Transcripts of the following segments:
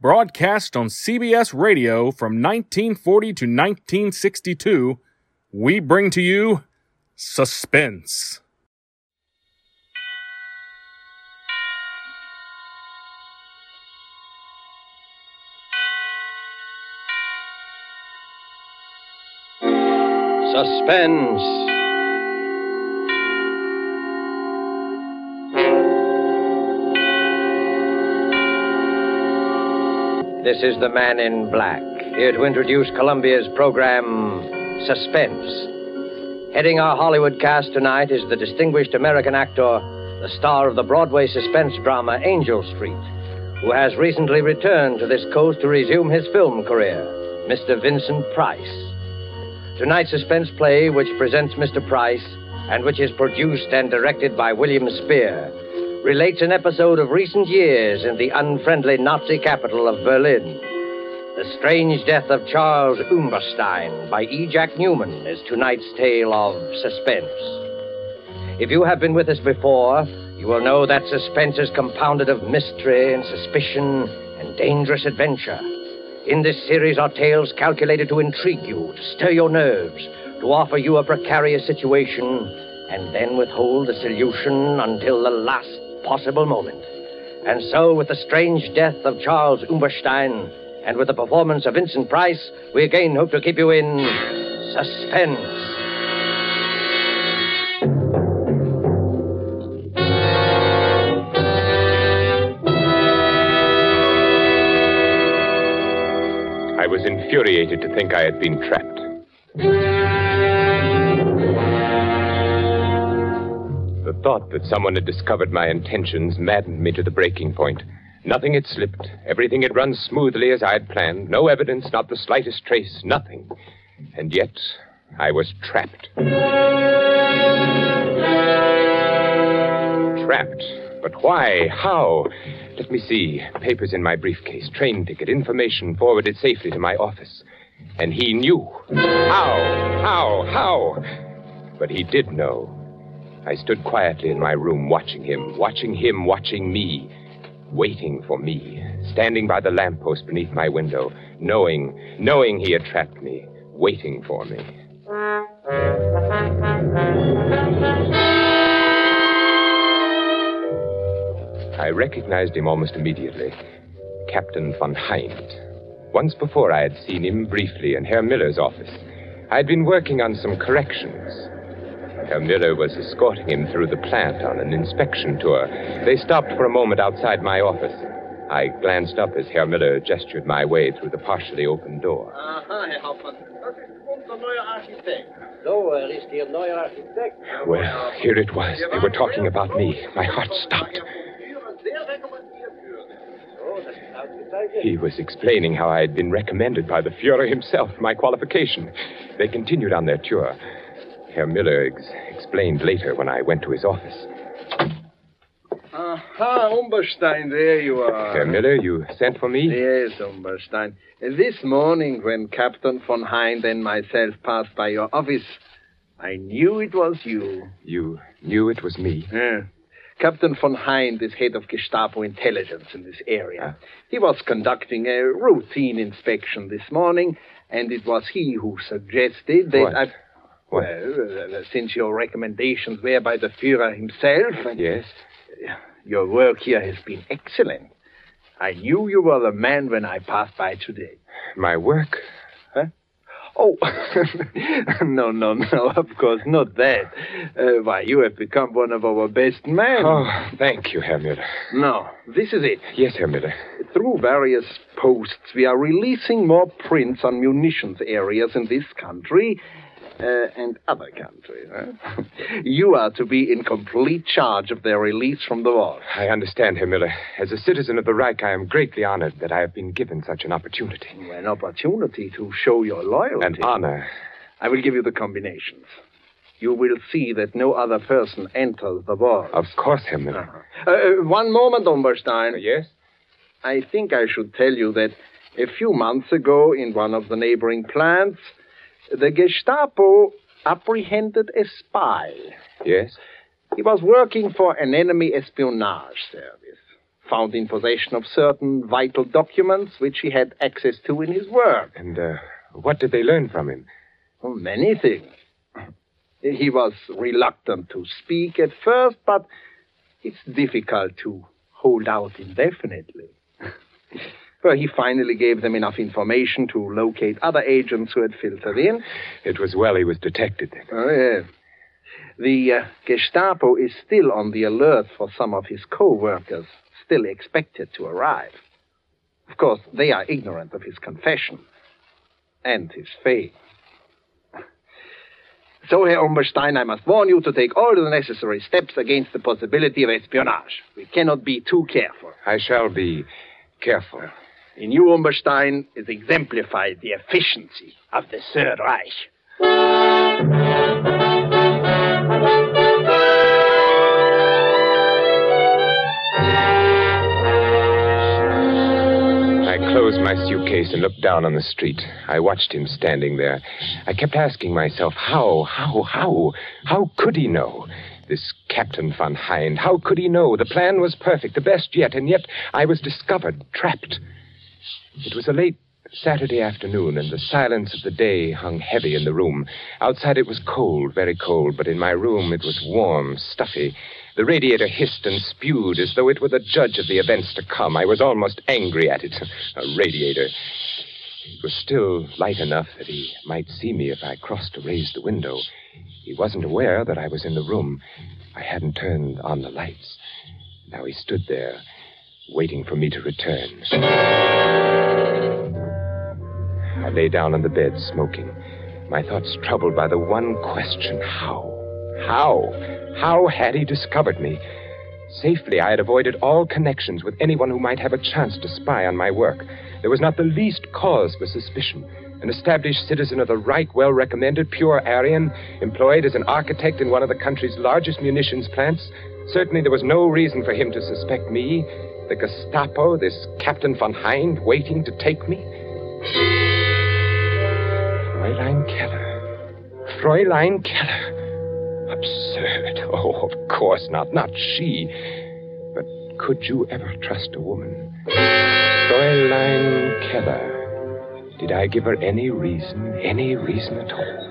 broadcast on CBS Radio from 1940 to 1962, we bring to you Suspense. Suspense. This is the man in black, here to introduce Columbia's program, Suspense. Heading our Hollywood cast tonight is the distinguished American actor, the star of the Broadway suspense drama Angel Street, who has recently returned to this coast to resume his film career, Mr. Vincent Price. Tonight's suspense play, which presents Mr. Price and which is produced and directed by William Spier, relates an episode of recent years in the unfriendly Nazi capital of Berlin. The strange death of Charles Umberstein by E. Jack Neuman is tonight's tale of suspense. If you have been with us before, you will know that suspense is compounded of mystery and suspicion and dangerous adventure. In this series are tales calculated to intrigue you, to stir your nerves, to offer you a precarious situation, and then withhold the solution until the last possible moment. And so, with the strange death of Charles Umberstein, and with the performance of Vincent Price, we again hope to keep you in suspense. I was infuriated to think I had been trapped. Thought that someone had discovered my intentions maddened me to the breaking point. Nothing had slipped. Everything had run smoothly as I had planned. No evidence, not the slightest trace, nothing. And yet, I was trapped. Trapped. But why? How? Let me see. Papers in my briefcase, train ticket, information forwarded safely to my office. And he knew. How? How? How? But he did know. I stood quietly in my room, watching him, watching him, watching me, waiting for me, standing by the lamppost beneath my window, knowing, knowing he had trapped me, waiting for me. I recognized him almost immediately. Captain von Hind. Once before I had seen him briefly in Herr Miller's office. I had been working on some corrections. Herr Miller was escorting him through the plant on an inspection tour. They stopped for a moment outside my office. I glanced up as Herr Miller gestured my way through the partially open door. Aha, Herr Hauptmann. Das ist unser neuer Architekt. So, er ist Ihr neuer Architekt. Well, here it was. They were talking about me. My heart stopped. Führer sehr rekommendiert würden. So, das ist ausgezeichnet. He was explaining how I had been recommended by the Fuhrer himself, for my qualification. They continued on their tour. Herr Miller ex- explained later when I went to his office. Aha, Umberstein, there you are. Herr Miller, you sent for me? Yes, Umberstein. This morning, when Captain von Hind and myself passed by your office, I knew it was you. You knew it was me. Yeah. Captain von Hind is head of Gestapo intelligence in this area. Ah. He was conducting a routine inspection this morning, and it was he who suggested that What? I. Well, uh, since your recommendations were by the Führer himself, Yes? your work here has been excellent. I knew you were the man when I passed by today. My work? Huh? Oh, no, no, no, of course, not that. Uh, why, you have become one of our best men. Oh, thank you, Herr Müller. No, this is it. Yes, Herr Müller. Through various posts, we are releasing more prints on munitions areas in this country. Uh, and other countries. Huh? you are to be in complete charge of their release from the wall. I understand, Herr Miller. As a citizen of the Reich, I am greatly honored that I have been given such an opportunity. An opportunity to show your loyalty. An honor. I will give you the combinations. You will see that no other person enters the wall. Of course, Herr Miller. Uh-huh. Uh, one moment, Umberstein. Uh, yes? I think I should tell you that a few months ago, in one of the neighboring plants, the Gestapo apprehended a spy. Yes? He was working for an enemy espionage service, found in possession of certain vital documents which he had access to in his work. And uh, what did they learn from him? Oh, many things. He was reluctant to speak at first, but it's difficult to hold out indefinitely. Well, he finally gave them enough information to locate other agents who had filtered in. It was well he was detected. Oh, yes. The uh, Gestapo is still on the alert for some of his co workers, still expected to arrive. Of course, they are ignorant of his confession and his fate. So, Herr Umberstein, I must warn you to take all the necessary steps against the possibility of espionage. We cannot be too careful. I shall be careful. In you, Umberstein, is exemplified the efficiency of the Third Reich. I closed my suitcase and looked down on the street. I watched him standing there. I kept asking myself, how, how, how, how could he know? This Captain von Hind, how could he know? The plan was perfect, the best yet, and yet I was discovered, trapped. It was a late Saturday afternoon, and the silence of the day hung heavy in the room. Outside it was cold, very cold, but in my room it was warm, stuffy. The radiator hissed and spewed as though it were the judge of the events to come. I was almost angry at it. A radiator. It was still light enough that he might see me if I crossed to raise the window. He wasn't aware that I was in the room. I hadn't turned on the lights. Now he stood there, waiting for me to return. I lay down on the bed, smoking, my thoughts troubled by the one question how? How? How had he discovered me? Safely, I had avoided all connections with anyone who might have a chance to spy on my work. There was not the least cause for suspicion. An established citizen of the Reich, well recommended, pure Aryan, employed as an architect in one of the country's largest munitions plants. Certainly, there was no reason for him to suspect me. The Gestapo, this Captain von Hind, waiting to take me. Fräulein Keller. Fräulein Keller. Absurd. Oh, of course not. Not she. But could you ever trust a woman? Fräulein Keller. Did I give her any reason, any reason at all?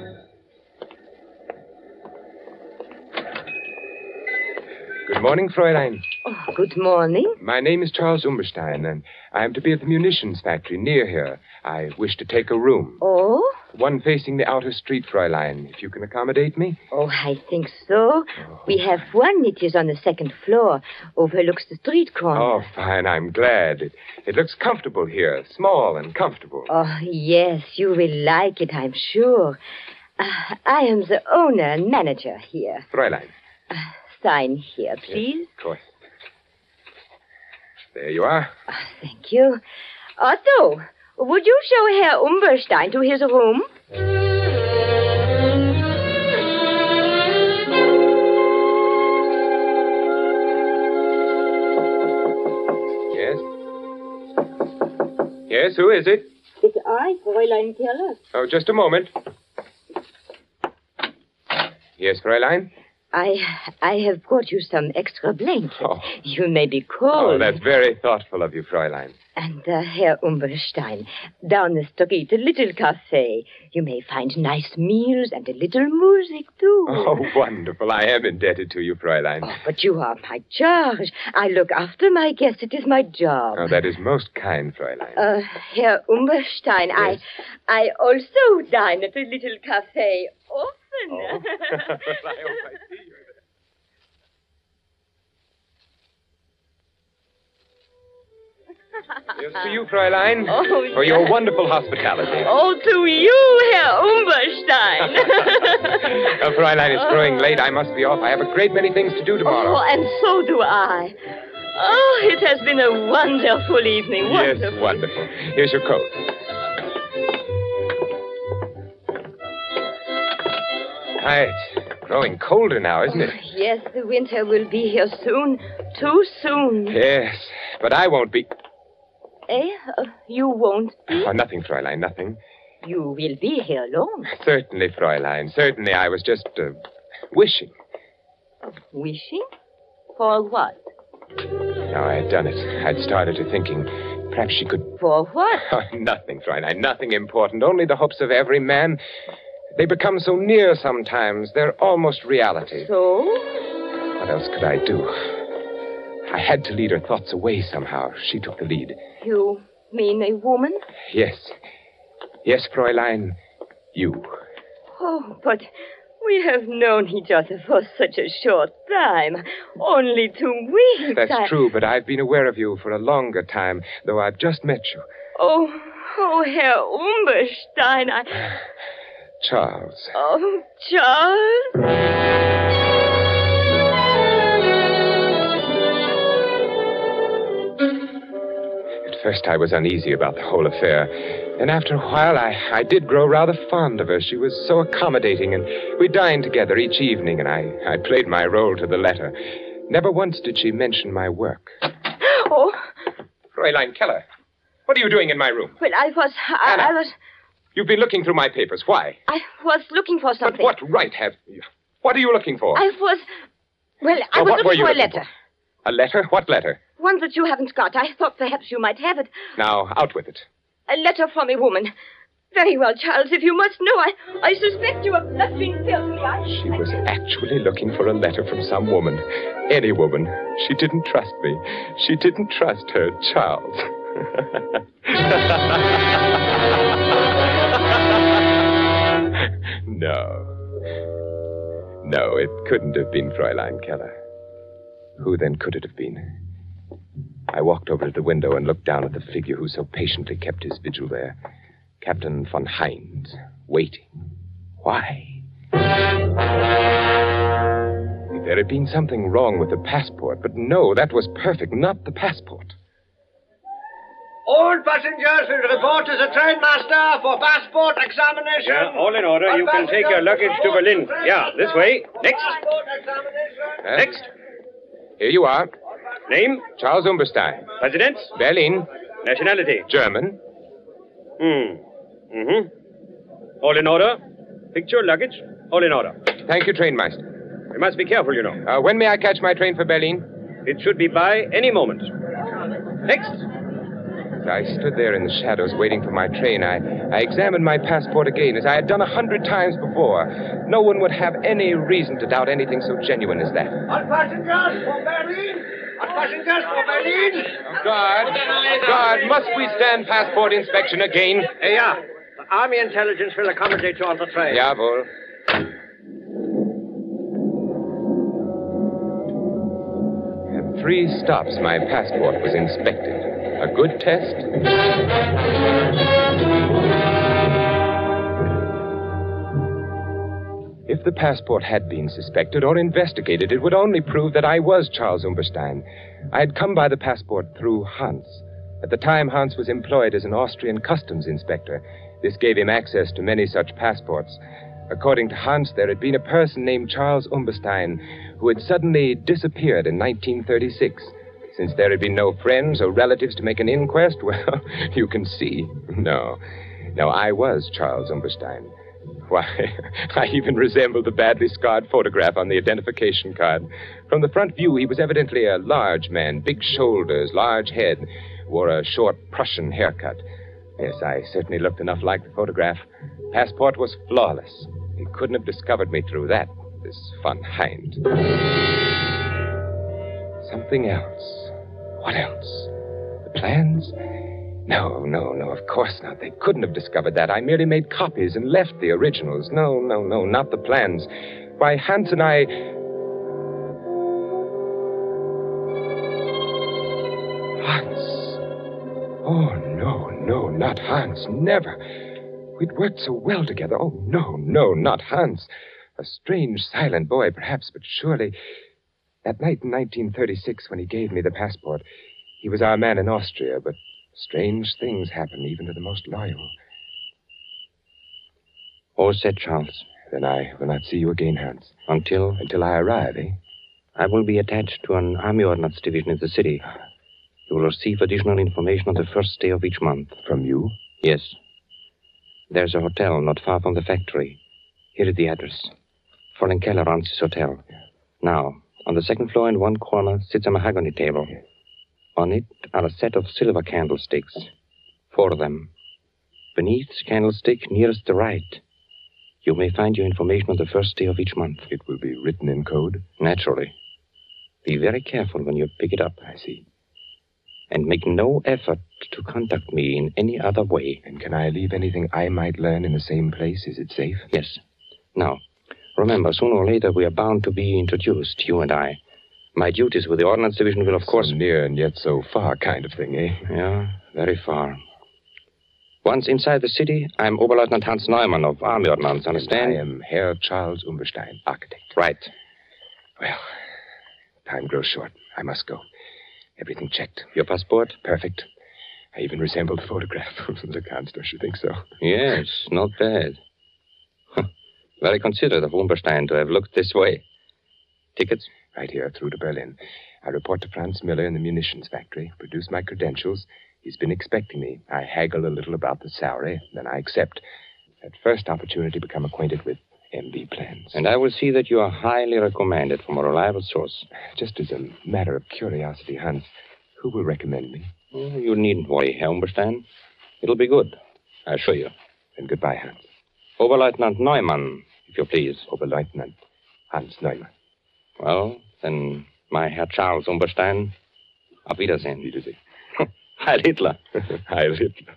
Good morning, Fräulein. Oh, good morning. My name is Charles Umberstein, and I am to be at the munitions factory near here. I wish to take a room. Oh? One facing the outer street, Fräulein, if you can accommodate me. Oh, I think so. We have one. It is on the second floor, overlooks the street corner. Oh, fine. I'm glad. It, it looks comfortable here, small and comfortable. Oh, yes, you will like it, I'm sure. Uh, I am the owner and manager here. Fräulein. Uh, sign here, please. Yes, of course. There you are. Uh, thank you. Otto, would you show Herr Umberstein to his room? Yes? Yes, who is it? It's I, Fräulein Keller. Oh, just a moment. Yes, Fräulein? I I have brought you some extra blankets. Oh. You may be cold. Oh, that's very thoughtful of you, Fräulein. And uh, Herr Umberstein, down the street, a little cafe. You may find nice meals and a little music, too. Oh, wonderful. I am indebted to you, Fräulein. Oh, but you are my charge. I look after my guests. It is my job. Oh, that is most kind, Fräulein. Uh, Herr Umberstein, Yes? I I also dine at a little cafe often. Oh. I hope I Here's to you, Fräulein, Oh, for your wonderful hospitality. Oh, to you, Herr Umberstein. Uh, Fräulein, it's growing late. I must be off. I have a great many things to do tomorrow. Oh, and so do I. Oh, it has been a wonderful evening. yes, Wonderful. wonderful. Here's your coat. Ah, it's growing colder now, isn't it? Yes, the winter will be here soon. Too soon. Yes, but I won't be. Eh? Uh, you won't be? Oh, nothing, Fräulein, nothing. You will be here long. Certainly, Fräulein. Certainly, I was just uh, wishing. Wishing? For what? Now I had done it. I'd started to thinking perhaps she could. For what? Oh, nothing, Fräulein. Nothing important. Only the hopes of every man. They become so near sometimes. They're almost reality. So? What else could I do? I had to lead her thoughts away somehow. She took the lead. You mean a woman? Yes. Yes, Fräulein. You. Oh, but we have known each other for such a short time. Only two weeks. That's I- true, but I've been aware of you for a longer time, though I've just met you. Oh, oh, Herr Umberstein, I... Charles. Oh, Charles? First, I was uneasy about the whole affair. And after a while, I, I did grow rather fond of her. She was so accommodating, and we dined together each evening, and I, I played my role to the letter. Never once did she mention my work. Oh, Fräulein Keller, what are you doing in my room? well, I was... I, Anna. I was... You've been looking through my papers. Why? I was looking for something. But what right have you? What are you looking for? I was... Well, I Well, was looking for a letter. A letter? What letter? One that you haven't got. I thought perhaps you might have it. Now, out with it. A letter from a woman. Very well, Charles, if you must know, I, I suspect you of nothing filthy. I... She was actually looking for a letter from some woman. Any woman. She didn't trust me. She didn't trust her Charles. no. No, it couldn't have been Fräulein Keller. Who then could it have been? I walked over to the window and looked down at the figure who so patiently kept his vigil there. Captain von Heinz, waiting. Why? There had been something wrong with the passport, but no, that was perfect, not the passport. All passengers will report to the train master for passport examination. Yeah, all in order. You can take your luggage to Berlin. Yeah, this way. Next. Passport examination. Next. Here you are. Name? Charles Umberstein. Residence? Berlin. Nationality? German. Hmm. Mm-hmm. All in order. Picture, luggage, all in order. Thank you, trainmaster. We must be careful, you know. Uh, when may I catch my train for Berlin? It should be by any moment. Next. As I stood there in the shadows waiting for my train, I, I examined my passport again, as I had done a hundred times before. No one would have any reason to doubt anything so genuine as that. All passengers for Berlin. All passengers for Berlin. Guard! Guard, must we stand passport inspection again? Hey, yeah. The Army intelligence will accommodate you on the train. Jawohl. At three stops, my passport was inspected. A good test? If the passport had been suspected or investigated, it would only prove that I was Charles Umberstein. I had come by the passport through Hans. At the time, Hans was employed as an Austrian customs inspector. This gave him access to many such passports. According to Hans, there had been a person named Charles Umberstein who had suddenly disappeared in 1936. Since there had been no friends or relatives to make an inquest, well, you can see. No. No, I was Charles Umberstein. Why, I even resembled the badly scarred photograph on the identification card. From the front view, he was evidently a large man, big shoulders, large head, wore a short Prussian haircut. Yes, I certainly looked enough like the photograph. Passport was flawless. He couldn't have discovered me through that, this von Hind. Something else. What else? The plans? No, no, no, of course not. They couldn't have discovered that. I merely made copies and left the originals. No, no, no, not the plans. Why, Hans and I. Hans. Oh, no, no, not Hans. Never. We'd worked so well together. Oh, no, no, not Hans. A strange, silent boy, perhaps, but surely. That night in 1936, when he gave me the passport, he was our man in Austria, but strange things happen even to the most loyal. All set, Charles. Then I will not see you again, Hans. Until Until I arrive, eh? I will be attached to an army ordnance division in the city. You will receive additional information on the first day of each month. From you? Yes. There's a hotel not far from the factory. Here is the address. Fräulein Keller runs this hotel. Now, on the second floor in one corner sits a mahogany table. On it are a set of silver candlesticks. Four of them. Beneath the candlestick nearest the right, you may find your information on the first day of each month. It will be written in code. Naturally. Be very careful when you pick it up. I see. And make no effort to contact me in any other way. And can I leave anything I might learn in the same place? Is it safe? Yes. Now, remember, sooner or later we are bound to be introduced, you and I. My duties with the Ordnance Division will, of course. So near and yet so far kind of thing, eh? Yeah, very far. Once inside the city, I'm Oberleutnant Hans Neumann of Army Ordnance, understand? I am Herr Charles Umberstein, architect. Right. Well, time grows short. I must go. Everything checked. Your passport? Perfect. I even resemble the photograph. the don't you think so? Yes, not bad. Very considerate of Umberstein to have looked this way. Tickets? Right here, through to Berlin. I report to Franz Miller in the munitions factory, produce my credentials. He's been expecting me. I haggle a little about the salary, then I accept. At first opportunity, become acquainted with MB plans. And I will see that you are highly recommended from a reliable source. Just as a matter of curiosity, Hans, who will recommend me? Oh, you needn't worry, Herr Umberstein. It'll be good, I assure you. Then goodbye, Hans. Oberleutnant Neumann, if you please. Oberleutnant Hans Neumann. Well, then, my Herr Charles Umberstein, auf Wiedersehen. Wiedersehen. Heil Hitler. Heil Hitler.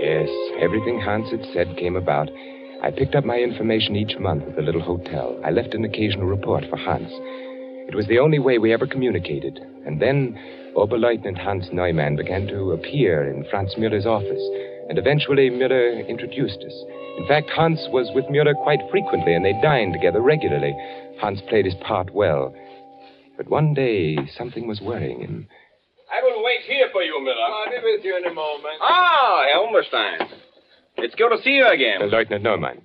Yes, everything Hans had said came about. I picked up my information each month at the little hotel. I left an occasional report for Hans. It was the only way we ever communicated. And then Oberleutnant Hans Neumann began to appear in Franz Müller's office, and eventually Müller introduced us. In fact, Hans was with Müller quite frequently, and they dined together regularly. Hans played his part well. But one day, something was worrying him. I will wait here for you, Miller. I'll be with you in a moment. Ah, Herr Umberstein. It's good to see you again. Uh, Lieutenant Neumann.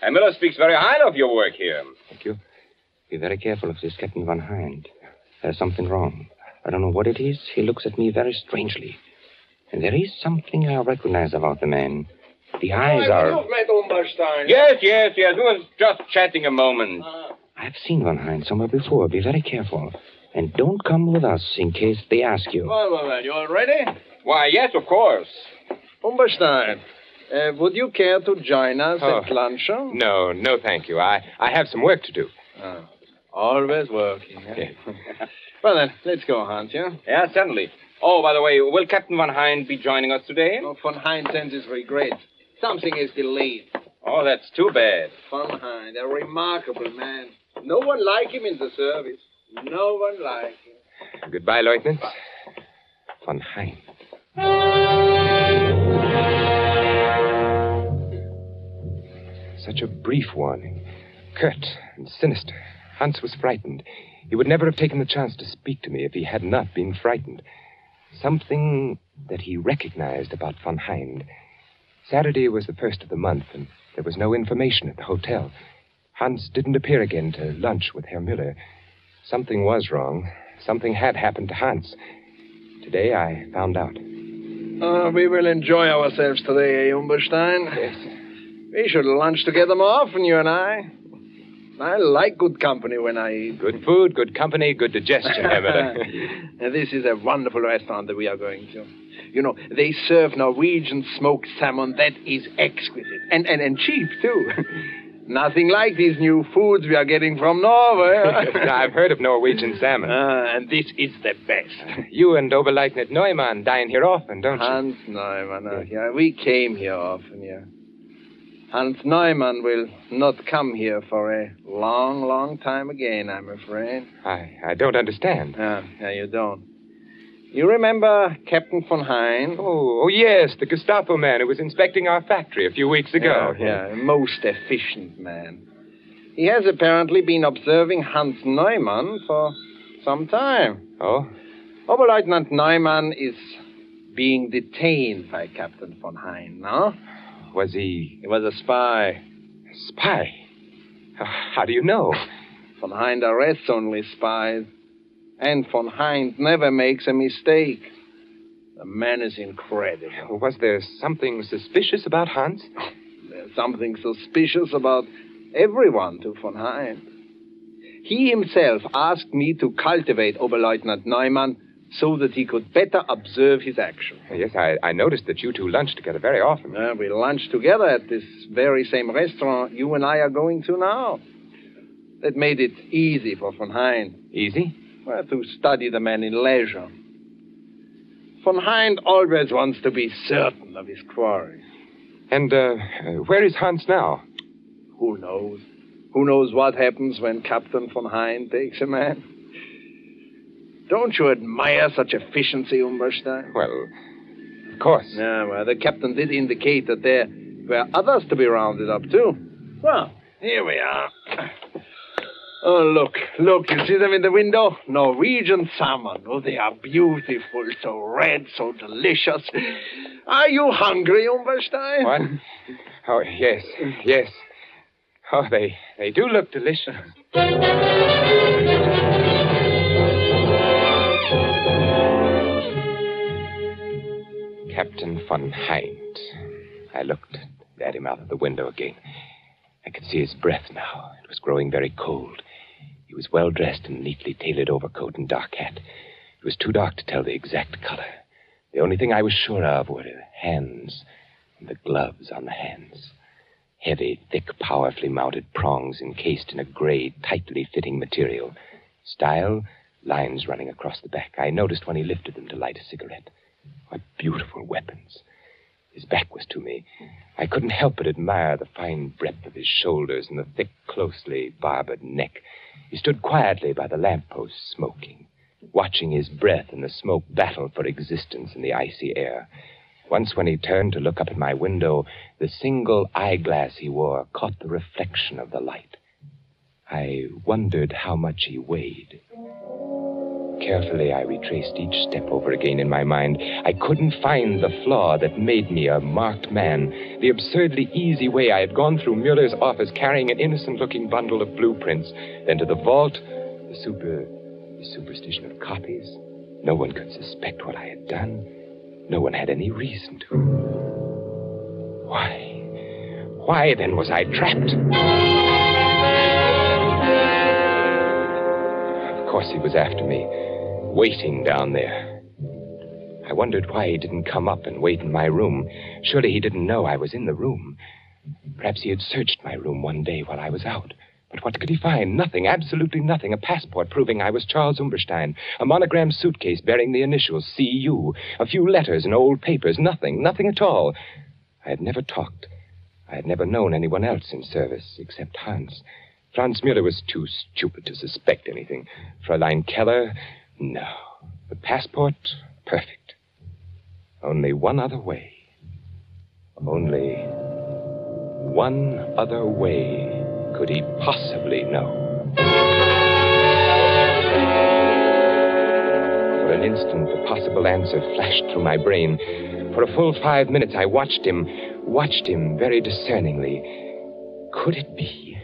Herr Miller speaks very highly of your work here. Thank you. Be very careful of this Captain Von Hind. There's something wrong. I don't know what it is. He looks at me very strangely. And there is something I recognize about the man. The eyes I are. have met Umberstein. Yes, yes, yes. We was just chatting a moment. Ah. I've seen Von Hind somewhere before. Be very careful. And don't come with us in case they ask you. Well, well, well, you all ready? Why, yes, of course. Umberstein, uh, would you care to join us Oh. at luncheon? No, no, thank you. I, I have some work to do. Ah, always working. Yeah. well, then, let's go, Hans, yeah? Yeah, certainly. Oh, by the way, will Captain Von Hind be joining us today? No, von Hein sends his regrets. Something is delayed. Oh, that's too bad. Von Hein, a remarkable man. No one like him in the service. No one like him. Goodbye, Lieutenant. Von Hein. Such a brief warning. Curt and sinister. Hans was frightened. He would never have taken the chance to speak to me if he had not been frightened. Something that he recognized about von Hind. Saturday was the first of the month, and there was no information at the hotel. Hans didn't appear again to lunch with Herr Müller. Something was wrong. Something had happened to Hans. Today I found out. Uh, we will enjoy ourselves today, eh, Umberstein? Yes. We should lunch together more often, you and I. I like good company when I eat. Good food, good company, good digestion, Müller. This is a wonderful restaurant that we are going to. You know, they serve Norwegian smoked salmon that is exquisite. And, and, and cheap, too. Nothing like these new foods we are getting from Norway. I've heard of Norwegian salmon. Ah, and this is the best. You and Oberleutnant Neumann dine here often, don't you? Hans Neumann, uh, yeah, we came here often, yeah. Hans Neumann will not come here for a long, long time again, I'm afraid. I, I don't understand. Yeah, yeah, you don't. You remember Captain von Hein? Oh, oh, yes, the Gestapo man who was inspecting our factory a few weeks ago. Yeah, yeah, a most efficient man. He has apparently been observing Hans Neumann for some time. Oh? Oberleutnant Neumann is being detained by Captain von Hein, no? Was he. He was a spy. Spy? How do you know? Von Hein arrests only spies. And von Hein never makes a mistake. The man is incredible. Was there something suspicious about Hans? There's something suspicious about everyone to von Hein. He himself asked me to cultivate Oberleutnant Neumann so that he could better observe his action. Yes, I, I noticed that you two lunch together very often. Uh, we lunch together at this very same restaurant you and I are going to now. That made it easy for von Hein. Easy? Well, to study the man in leisure. Von Hein always wants to be certain of his quarry. And uh, where is Hans now? Who knows? Who knows what happens when Captain von Hein takes a man? Don't you admire such efficiency, Umberstein? Well, of course. Yeah, well, the captain did indicate that there were others to be rounded up, too. Well, here we are. Oh, look, look, you see them in the window? Norwegian salmon. Oh, they are beautiful, so red, so delicious. Are you hungry, Umberstein? What? Oh, yes, yes. Oh, they, they do look delicious. Captain von Hind. I looked at him out of the window again. I could see his breath now. It was growing very cold. He was well dressed in a neatly tailored overcoat and dark hat. It was too dark to tell the exact color. The only thing I was sure of were the hands and the gloves on the hands. Heavy, thick, powerfully mounted prongs encased in a gray, tightly fitting material. Style, lines running across the back. I noticed when he lifted them to light a cigarette. What beautiful weapons. His back was to me. I couldn't help but admire the fine breadth of his shoulders and the thick, closely barbered neck. He stood quietly by the lamppost, smoking, watching his breath and the smoke battle for existence in the icy air. Once, when he turned to look up at my window, the single eyeglass he wore caught the reflection of the light. I wondered how much he weighed. Carefully, I retraced each step over again in my mind. I couldn't find the flaw that made me a marked man. The absurdly easy way I had gone through Mueller's office carrying an innocent looking bundle of blueprints, then to the vault, the super. the superstition of copies. No one could suspect what I had done. No one had any reason to. Why? Why then was I trapped? Of course, he was after me waiting down there. I wondered why he didn't come up and wait in my room. Surely he didn't know I was in the room. Perhaps he had searched my room one day while I was out. But what could he find? Nothing, absolutely nothing. A passport proving I was Charles Umberstein, a monogrammed suitcase bearing the initials C.U., a few letters and old papers. Nothing, nothing at all. I had never talked. I had never known anyone else in service except Hans. Franz Mueller was too stupid to suspect anything. Fräulein Keller, no. The passport, perfect. Only one other way. Only one other way could he possibly know. For an instant, the possible answer flashed through my brain. For a full five minutes, I watched him, watched him very discerningly. Could it be?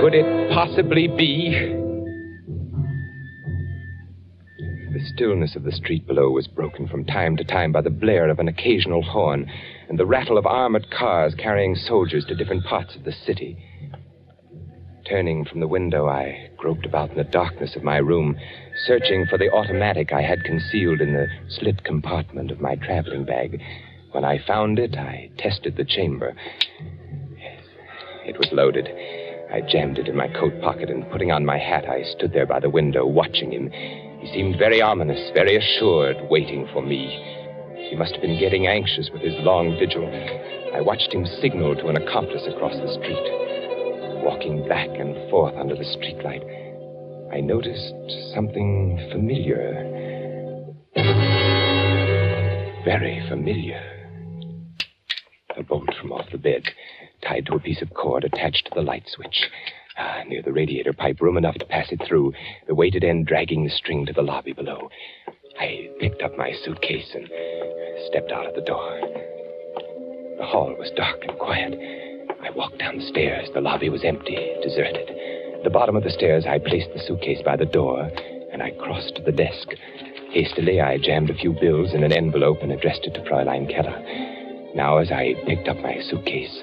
Could it possibly be? Stillness of the street below was broken from time to time by the blare of an occasional horn and the rattle of armored cars carrying soldiers to different parts of the city. Turning from the window, I groped about in the darkness of my room, searching for the automatic I had concealed in the slit compartment of my traveling bag. When I found it, I tested the chamber. It was loaded. I jammed it in my coat pocket, and putting on my hat, I stood there by the window, watching him. He seemed very ominous, very assured, waiting for me. He must have been getting anxious with his long vigil. I watched him signal to an accomplice across the street. Walking back and forth under the streetlight, I noticed something familiar. Very familiar. A bolt from off the bed, tied to a piece of cord attached to the light switch. Ah, near the radiator pipe, room enough to pass it through, the weighted end dragging the string to the lobby below. I picked up my suitcase and stepped out of the door. The hall was dark and quiet. I walked down the stairs. The lobby was empty, deserted. At the bottom of the stairs, I placed the suitcase by the door, and I crossed to the desk. Hastily, I jammed a few bills in an envelope and addressed it to Fräulein Keller. Now, as I picked up my suitcase,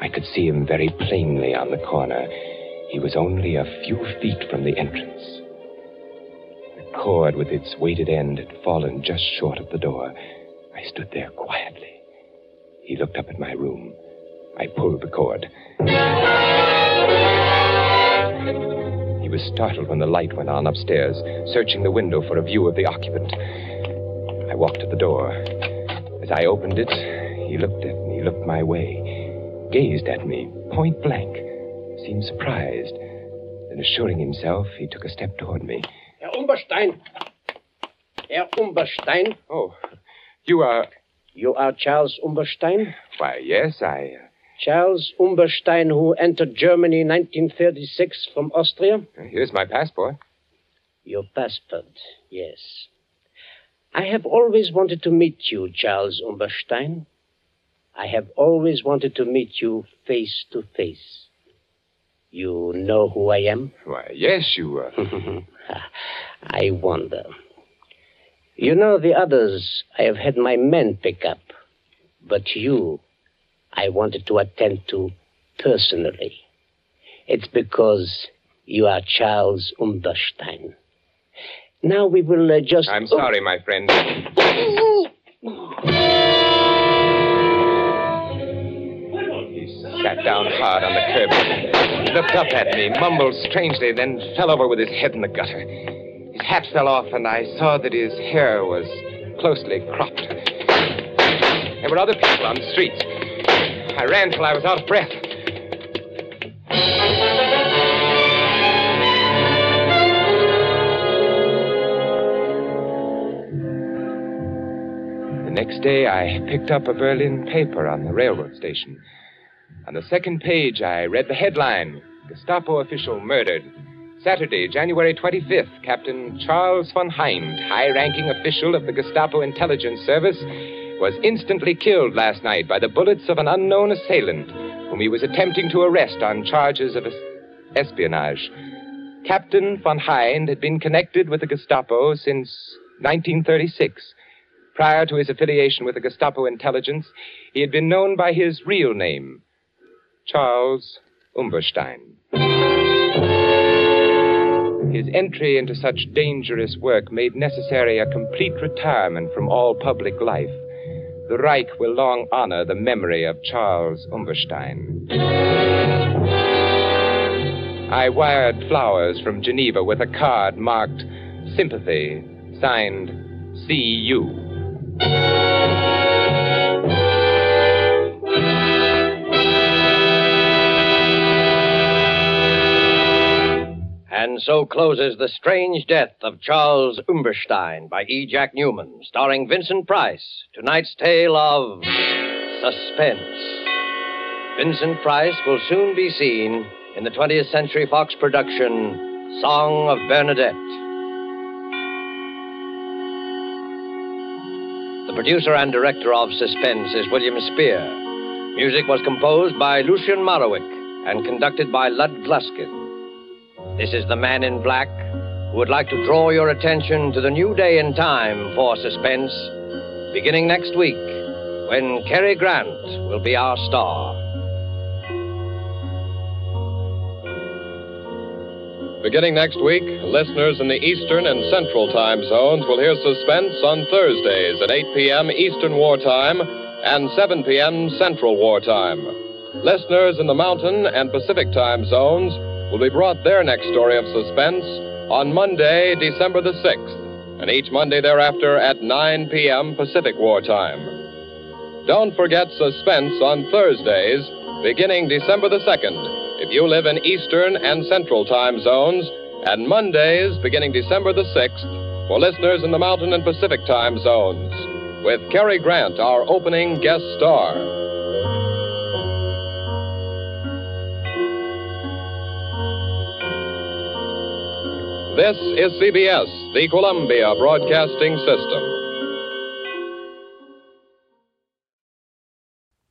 I could see him very plainly on the corner. He was only a few feet from the entrance. The cord with its weighted end had fallen just short of the door. I stood there quietly. He looked up at my room. I pulled the cord. He was startled when the light went on upstairs, searching the window for a view of the occupant. I walked to the door. As I opened it, he looked at me, looked my way, gazed at me, point blank, seemed surprised. Then, assuring himself, he took a step toward me. Herr Umberstein. Herr Umberstein. Oh, you are. You are Charles Umberstein? Why, yes, I. Uh... Charles Umberstein, who entered Germany in 1936 from Austria? Here's my passport. Your passport, yes. I have always wanted to meet you, Charles Umberstein. I have always wanted to meet you face to face. You know who I am? Why, yes, you are. I wonder. You know, the others I have had my men pick up. But you, I wanted to attend to personally. It's because you are Charles Umberstein. Now we will uh, just. I'm sorry, oh. my friend. sat down hard on the curb. Looked up at me, mumbled strangely, then fell over with his head in the gutter. His hat fell off, and I saw that his hair was closely cropped. There were other people on the streets. I ran till I was out of breath. The next day, I picked up a Berlin paper on the railroad station. On the second page, I read the headline Gestapo official murdered. Saturday, January 25th, Captain Charles von Hind, high ranking official of the Gestapo intelligence service, was instantly killed last night by the bullets of an unknown assailant whom he was attempting to arrest on charges of espionage. Captain von Hind had been connected with the Gestapo since 1936. Prior to his affiliation with the Gestapo intelligence, he had been known by his real name, Charles Umberstein. His entry into such dangerous work made necessary a complete retirement from all public life the Reich will long honor the memory of Charles Umberstein. I wired flowers from Geneva with a card marked Sympathy, signed C.U. And so closes The Strange Death of Charles Umberstein by E. Jack Neuman, starring Vincent Price. Tonight's tale of suspense. Vincent Price will soon be seen in the 20th Century Fox production, Song of Bernadette. The producer and director of Suspense is William Spier. Music was composed by Lucien Moraweck and conducted by Lud Gluskin. This is the man in black who would like to draw your attention to the new day and time for suspense, beginning next week, when Cary Grant will be our star. Beginning next week, listeners in the Eastern and Central time zones will hear suspense on Thursdays at 8 p.m. Eastern Wartime and 7 p.m. Central Wartime. Listeners in the Mountain and Pacific time zones will be brought their next story of suspense on Monday, December the 6th. and each Monday thereafter at 9 p.m. Pacific War Time. Don't forget Suspense on Thursdays, beginning December the 2nd, if you live in Eastern and Central time zones, and Mondays, beginning December the 6th, for listeners in the Mountain and Pacific time zones, with Cary Grant, our opening guest star. This is CBS, the Columbia Broadcasting System.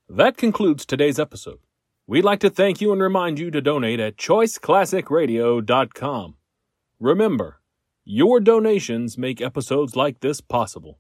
That concludes today's episode. We'd like to thank you and remind you to donate at choiceclassicradio.com. Remember, your donations make episodes like this possible.